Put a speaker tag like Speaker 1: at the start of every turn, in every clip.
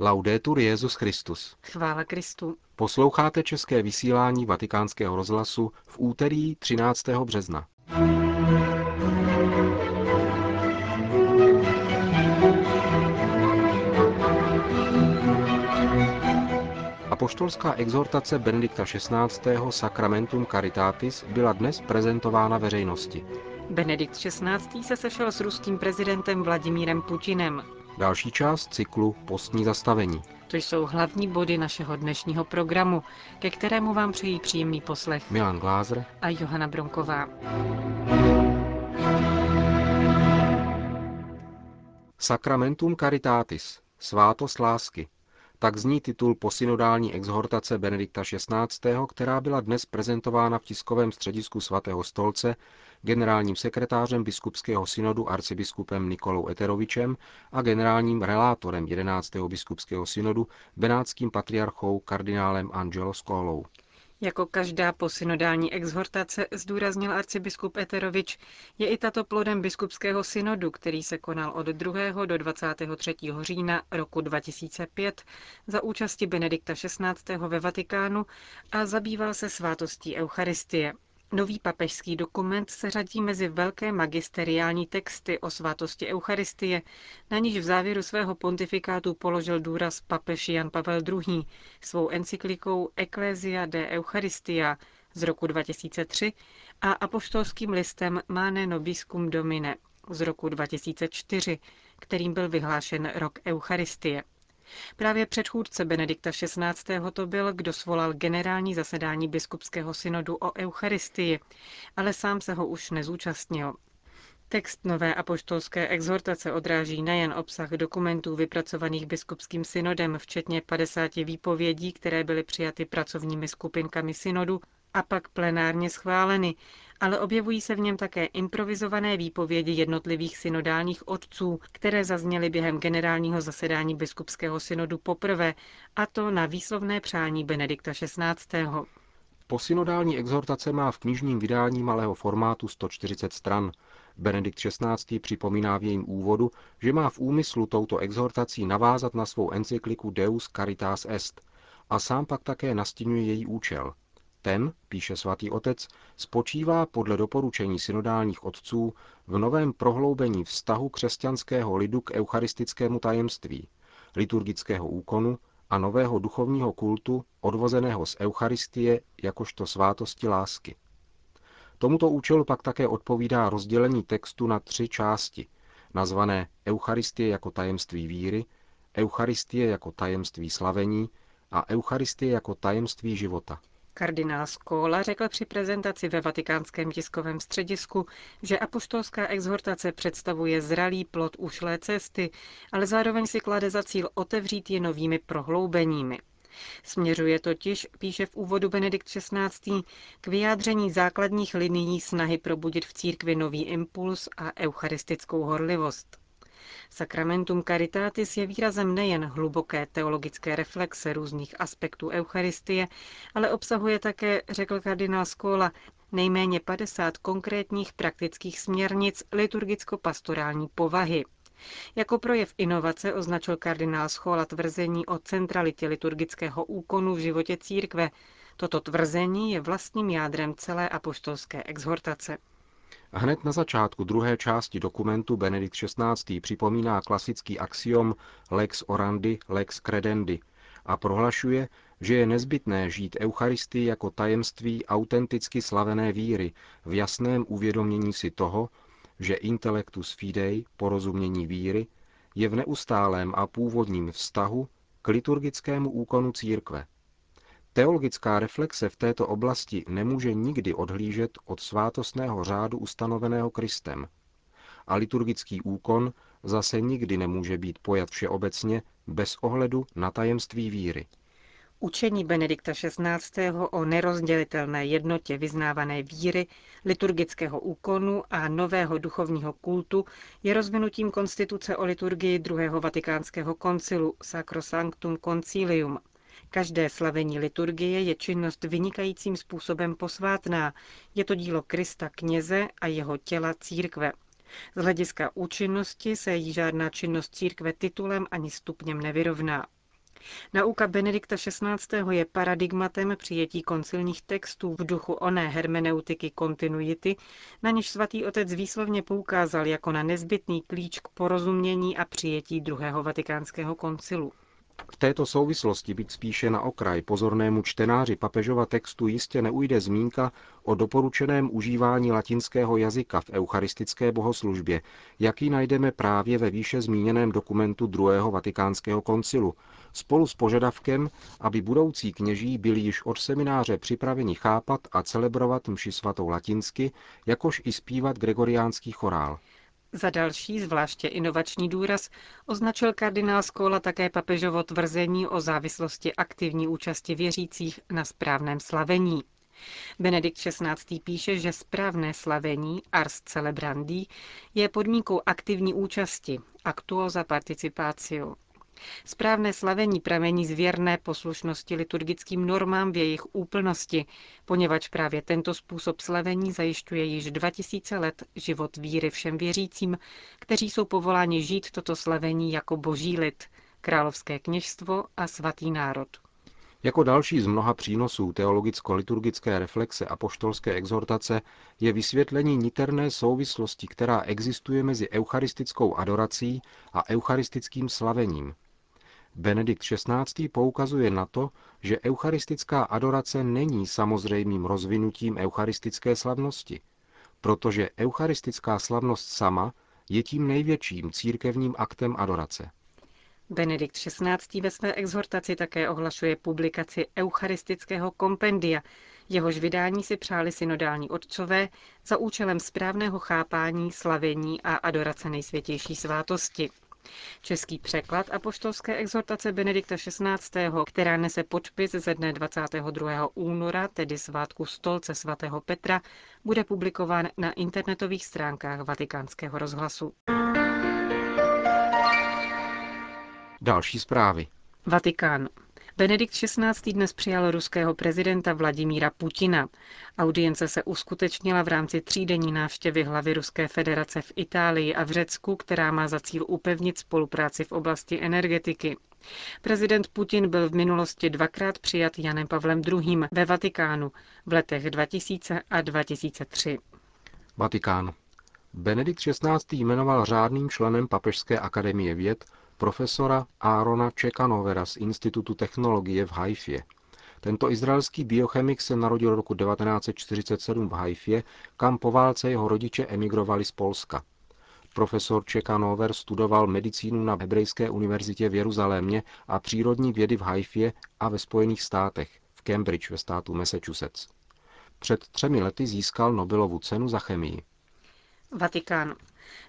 Speaker 1: Laudetur Jezus Christus.
Speaker 2: Chvála Kristu.
Speaker 1: Posloucháte české vysílání Vatikánského rozhlasu v úterý 13. března. Apoštolská exhortace Benedikta XVI. Sacramentum Caritatis byla dnes prezentována veřejnosti.
Speaker 2: Benedikt XVI. se sešel s ruským prezidentem Vladimírem Putinem.
Speaker 1: Další část cyklu Postní zastavení.
Speaker 2: To jsou hlavní body našeho dnešního programu, ke kterému vám přejí příjemný poslech
Speaker 1: Milan Glázer
Speaker 2: a Johana Bronková.
Speaker 1: Sacramentum Caritatis, svátost lásky. Tak zní titul posynodální exhortace Benedikta XVI., která byla dnes prezentována v tiskovém středisku svatého stolce generálním sekretářem biskupského synodu arcibiskupem Nikolou Eterovičem a generálním relátorem 11. biskupského synodu benátským patriarchou kardinálem Angelo Skolou.
Speaker 2: Jako každá posynodální exhortace, zdůraznil arcibiskup Eterovič, je i tato plodem biskupského synodu, který se konal od 2. do 23. října roku 2005 za účasti Benedikta XVI. ve Vatikánu a zabýval se svátostí Eucharistie. Nový papežský dokument se řadí mezi velké magisteriální texty o svátosti Eucharistie, na níž v závěru svého pontifikátu položil důraz papež Jan Pavel II. svou encyklikou Ecclesia de Eucharistia z roku 2003 a apoštolským listem Mane Nobiscum Domine z roku 2004, kterým byl vyhlášen rok Eucharistie. Právě předchůdce Benedikta XVI. to byl, kdo svolal generální zasedání biskupského synodu o Eucharistii, ale sám se ho už nezúčastnil. Text nové apoštolské exhortace odráží nejen obsah dokumentů vypracovaných biskupským synodem, včetně 50 výpovědí, které byly přijaty pracovními skupinkami synodu a pak plenárně schváleny, ale objevují se v něm také improvizované výpovědi jednotlivých synodálních otců, které zazněly během generálního zasedání biskupského synodu poprvé, a to na výslovné přání Benedikta XVI.
Speaker 1: Posynodální exhortace má v knižním vydání malého formátu 140 stran. Benedikt XVI. připomíná v jejím úvodu, že má v úmyslu touto exhortací navázat na svou encykliku Deus Caritas Est a sám pak také nastínuje její účel – ten, píše svatý otec, spočívá podle doporučení synodálních otců v novém prohloubení vztahu křesťanského lidu k eucharistickému tajemství, liturgického úkonu a nového duchovního kultu odvozeného z Eucharistie jakožto svátosti lásky. Tomuto účelu pak také odpovídá rozdělení textu na tři části, nazvané Eucharistie jako tajemství víry, Eucharistie jako tajemství slavení a Eucharistie jako tajemství života –
Speaker 2: Kardinál Skóla řekl při prezentaci ve vatikánském tiskovém středisku, že apoštolská exhortace představuje zralý plot ušlé cesty, ale zároveň si klade za cíl otevřít je novými prohloubeními. Směřuje totiž, píše v úvodu Benedikt XVI., k vyjádření základních linií snahy probudit v církvi nový impuls a eucharistickou horlivost. Sacramentum Caritatis je výrazem nejen hluboké teologické reflexe různých aspektů Eucharistie, ale obsahuje také, řekl kardinál Skola, nejméně 50 konkrétních praktických směrnic liturgicko-pastorální povahy. Jako projev inovace označil kardinál Schola tvrzení o centralitě liturgického úkonu v životě církve. Toto tvrzení je vlastním jádrem celé apoštolské exhortace.
Speaker 1: Hned na začátku druhé části dokumentu Benedikt XVI. připomíná klasický axiom lex orandi, lex credendi a prohlašuje, že je nezbytné žít Eucharistii jako tajemství autenticky slavené víry v jasném uvědomění si toho, že intellectus fidei, porozumění víry, je v neustálém a původním vztahu k liturgickému úkonu církve. Teologická reflexe v této oblasti nemůže nikdy odhlížet od svátostného řádu ustanoveného Kristem. A liturgický úkon zase nikdy nemůže být pojat všeobecně bez ohledu na tajemství víry.
Speaker 2: Učení Benedikta XVI. o nerozdělitelné jednotě vyznávané víry, liturgického úkonu a nového duchovního kultu je rozvinutím konstituce o liturgii druhého vatikánského koncilu Sacrosanctum Concilium Každé slavení liturgie je činnost vynikajícím způsobem posvátná. Je to dílo Krista kněze a jeho těla církve. Z hlediska účinnosti se jí žádná činnost církve titulem ani stupněm nevyrovná. Nauka Benedikta XVI. je paradigmatem přijetí koncilních textů v duchu oné hermeneutiky kontinuity, na něž svatý otec výslovně poukázal jako na nezbytný klíč k porozumění a přijetí druhého vatikánského koncilu.
Speaker 1: V této souvislosti být spíše na okraj pozornému čtenáři papežova textu jistě neujde zmínka o doporučeném užívání latinského jazyka v eucharistické bohoslužbě, jaký najdeme právě ve výše zmíněném dokumentu druhého vatikánského koncilu, spolu s požadavkem, aby budoucí kněží byli již od semináře připraveni chápat a celebrovat mši svatou latinsky, jakož i zpívat gregoriánský chorál.
Speaker 2: Za další, zvláště inovační důraz, označil kardinál Skola také papežovo tvrzení o závislosti aktivní účasti věřících na správném slavení. Benedikt XVI. píše, že správné slavení, ars celebrandi, je podmínkou aktivní účasti, actuosa participatio. Správné slavení pramení z věrné poslušnosti liturgickým normám v jejich úplnosti, poněvadž právě tento způsob slavení zajišťuje již 2000 let život víry všem věřícím, kteří jsou povoláni žít toto slavení jako boží lid, královské kněžstvo a svatý národ.
Speaker 1: Jako další z mnoha přínosů teologicko-liturgické reflexe a poštolské exhortace je vysvětlení niterné souvislosti, která existuje mezi eucharistickou adorací a eucharistickým slavením, Benedikt XVI. poukazuje na to, že eucharistická adorace není samozřejmým rozvinutím eucharistické slavnosti, protože eucharistická slavnost sama je tím největším církevním aktem adorace.
Speaker 2: Benedikt XVI. ve své exhortaci také ohlašuje publikaci Eucharistického kompendia, jehož vydání si přáli synodální otcové za účelem správného chápání, slavení a adorace nejsvětější svátosti. Český překlad apoštolské exhortace Benedikta XVI., která nese podpis ze dne 22. února, tedy svátku stolce svatého Petra, bude publikován na internetových stránkách vatikánského rozhlasu.
Speaker 1: Další zprávy.
Speaker 2: Vatikán. Benedikt XVI. dnes přijal ruského prezidenta Vladimíra Putina. Audience se uskutečnila v rámci třídenní návštěvy hlavy Ruské federace v Itálii a v Řecku, která má za cíl upevnit spolupráci v oblasti energetiky. Prezident Putin byl v minulosti dvakrát přijat Janem Pavlem II. ve Vatikánu v letech 2000 a 2003.
Speaker 1: Vatikán. Benedikt XVI. jmenoval řádným členem Papežské akademie věd profesora Aarona Čekanovera z Institutu technologie v Haifě. Tento izraelský biochemik se narodil roku 1947 v Haifě, kam po válce jeho rodiče emigrovali z Polska. Profesor Čekanover studoval medicínu na Hebrejské univerzitě v Jeruzalémě a přírodní vědy v Haifě a ve Spojených státech, v Cambridge ve státu Massachusetts. Před třemi lety získal Nobelovu cenu za chemii.
Speaker 2: Vatikán.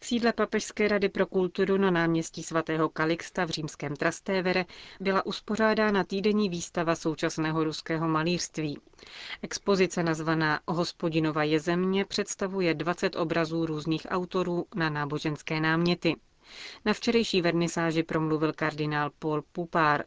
Speaker 2: V sídle Papežské rady pro kulturu na náměstí svatého Kalixta v římském Trastévere byla uspořádána týdenní výstava současného ruského malířství. Expozice nazvaná Hospodinova je země představuje 20 obrazů různých autorů na náboženské náměty. Na včerejší vernisáži promluvil kardinál Paul Pupár.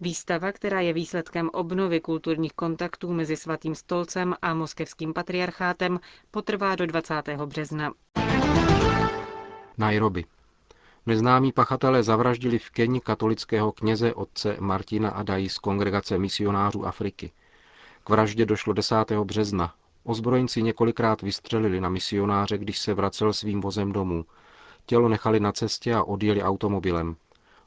Speaker 2: Výstava, která je výsledkem obnovy kulturních kontaktů mezi Svatým stolcem a moskevským patriarchátem, potrvá do 20. března.
Speaker 1: Nairobi. Neznámí pachatelé zavraždili v Keni katolického kněze otce Martina Adai z kongregace misionářů Afriky. K vraždě došlo 10. března. Ozbrojenci několikrát vystřelili na misionáře, když se vracel svým vozem domů. Tělo nechali na cestě a odjeli automobilem.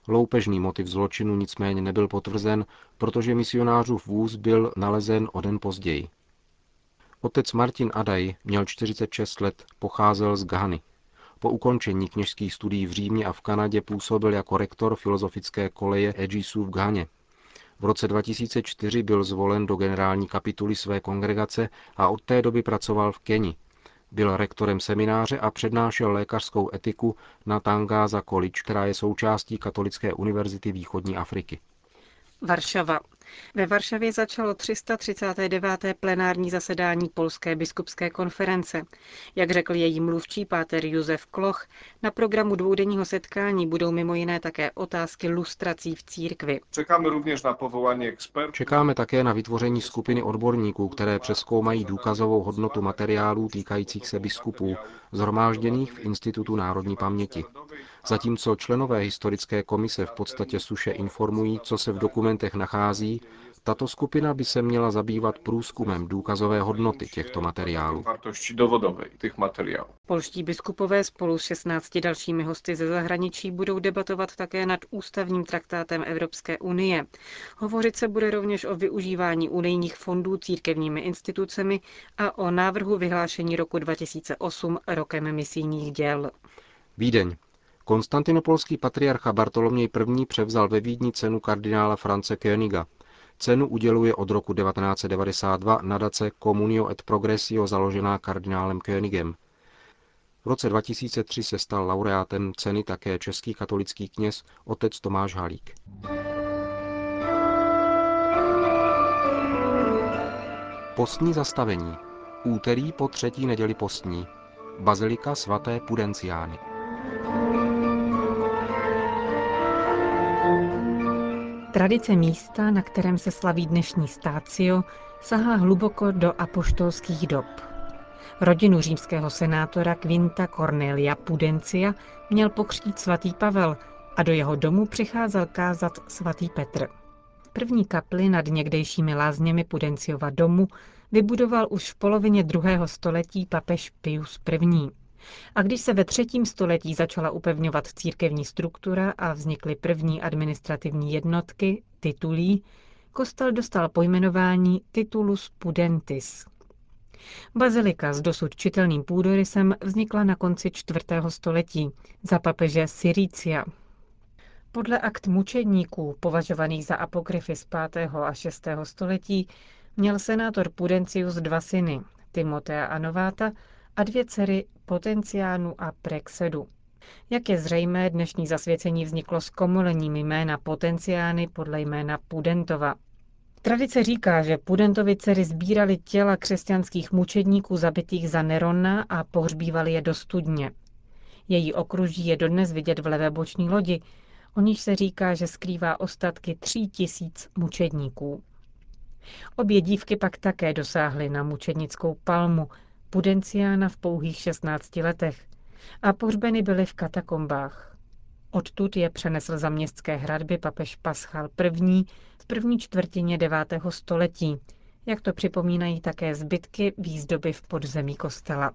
Speaker 1: Loupežný motiv zločinu nicméně nebyl potvrzen, protože misionářův vůz byl nalezen o den později. Otec Martin Adaj měl 46 let, pocházel z Ghany. Po ukončení kněžských studií v Římě a v Kanadě působil jako rektor filozofické koleje Egisu v Ghaně. V roce 2004 byl zvolen do generální kapituly své kongregace a od té doby pracoval v Keni. Byl rektorem semináře a přednášel lékařskou etiku na Tangaza College, která je součástí Katolické univerzity východní Afriky.
Speaker 2: Varšava. Ve Varšavě začalo 339. plenární zasedání Polské biskupské konference. Jak řekl její mluvčí páter Josef Kloch, na programu dvoudenního setkání budou mimo jiné také otázky lustrací v církvi.
Speaker 3: Čekáme rovněž na povolání expertů.
Speaker 1: Čekáme také na vytvoření skupiny odborníků, které přeskoumají důkazovou hodnotu materiálů týkajících se biskupů, zhromážděných v Institutu národní paměti. Zatímco členové historické komise v podstatě suše informují, co se v dokumentech nachází, tato skupina by se měla zabývat průzkumem důkazové hodnoty těchto materiálů.
Speaker 3: těch materiálů.
Speaker 2: Polští biskupové spolu s 16 dalšími hosty ze zahraničí budou debatovat také nad ústavním traktátem Evropské unie. Hovořit se bude rovněž o využívání unijních fondů církevními institucemi a o návrhu vyhlášení roku 2008 rokem misijních děl.
Speaker 1: Vídeň. Konstantinopolský patriarcha Bartoloměj I. převzal ve Vídni cenu kardinála France Königa. Cenu uděluje od roku 1992 nadace Communio et Progressio založená kardinálem Königem. V roce 2003 se stal laureátem ceny také český katolický kněz otec Tomáš Halík. Postní zastavení. Úterý po třetí neděli postní. Bazilika svaté Pudenciány.
Speaker 2: Tradice místa, na kterém se slaví dnešní stácio, sahá hluboko do apoštolských dob. Rodinu římského senátora Quinta Cornelia Pudencia měl pokřtít svatý Pavel a do jeho domu přicházel kázat svatý Petr. První kapli nad někdejšími lázněmi Pudenciova domu vybudoval už v polovině druhého století papež Pius I. A když se ve třetím století začala upevňovat církevní struktura a vznikly první administrativní jednotky, titulí, kostel dostal pojmenování Titulus Pudentis. Bazilika s dosud čitelným půdorysem vznikla na konci čtvrtého století za papeže Syrícia. Podle akt mučedníků, považovaných za apokryfy z 5. a 6. století, měl senátor Pudencius dva syny, Timotea a Nováta, a dvě dcery Potenciánu a Prexedu. Jak je zřejmé, dnešní zasvěcení vzniklo s komolením jména Potenciány podle jména Pudentova. Tradice říká, že Pudentovi dcery sbírali těla křesťanských mučedníků zabitých za Nerona a pohřbívali je do studně. Její okruží je dodnes vidět v levé boční lodi, o níž se říká, že skrývá ostatky tří tisíc mučedníků. Obě dívky pak také dosáhly na mučednickou palmu, Pudenciána v pouhých 16 letech a pohřbeny byly v katakombách. Odtud je přenesl za městské hradby papež Paschal I. v první čtvrtině 9. století, jak to připomínají také zbytky výzdoby v podzemí kostela.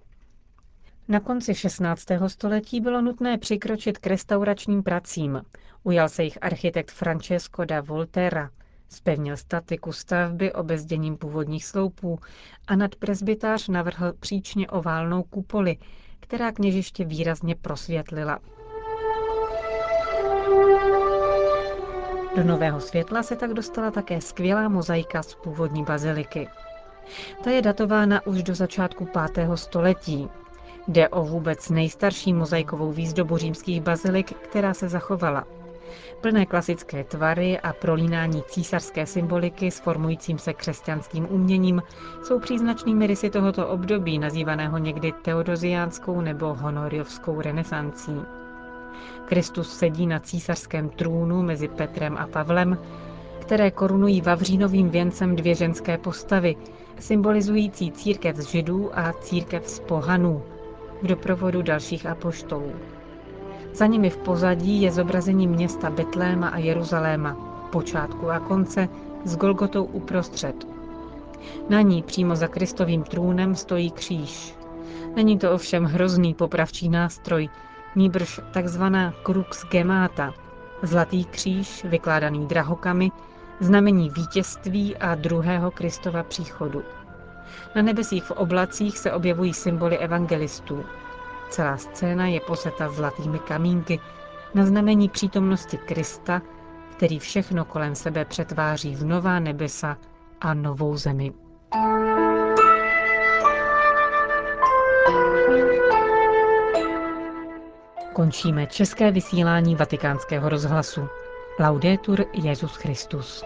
Speaker 2: Na konci 16. století bylo nutné přikročit k restauračním pracím. Ujal se jich architekt Francesco da Volterra, Spevnil statiku stavby obezděním původních sloupů a nad presbytář navrhl příčně oválnou kupoli, která kněžiště výrazně prosvětlila. Do nového světla se tak dostala také skvělá mozaika z původní baziliky. Ta je datována už do začátku 5. století. Jde o vůbec nejstarší mozaikovou výzdobu římských bazilik, která se zachovala plné klasické tvary a prolínání císařské symboliky s formujícím se křesťanským uměním jsou příznačnými rysy tohoto období, nazývaného někdy teodoziánskou nebo honoriovskou renesancí. Kristus sedí na císařském trůnu mezi Petrem a Pavlem, které korunují vavřínovým věncem dvě ženské postavy, symbolizující církev z židů a církev z pohanů, v doprovodu dalších apoštolů. Za nimi v pozadí je zobrazení města Betléma a Jeruzaléma, počátku a konce, s Golgotou uprostřed. Na ní přímo za Kristovým trůnem stojí kříž. Není to ovšem hrozný popravčí nástroj, níbrž takzvaná crux gemata, zlatý kříž vykládaný drahokami, znamení vítězství a druhého Kristova příchodu. Na nebesích v oblacích se objevují symboly evangelistů, Celá scéna je poseta zlatými kamínky na znamení přítomnosti Krista, který všechno kolem sebe přetváří v nová nebesa a novou zemi. Končíme české vysílání vatikánského rozhlasu. Laudetur Jezus Christus.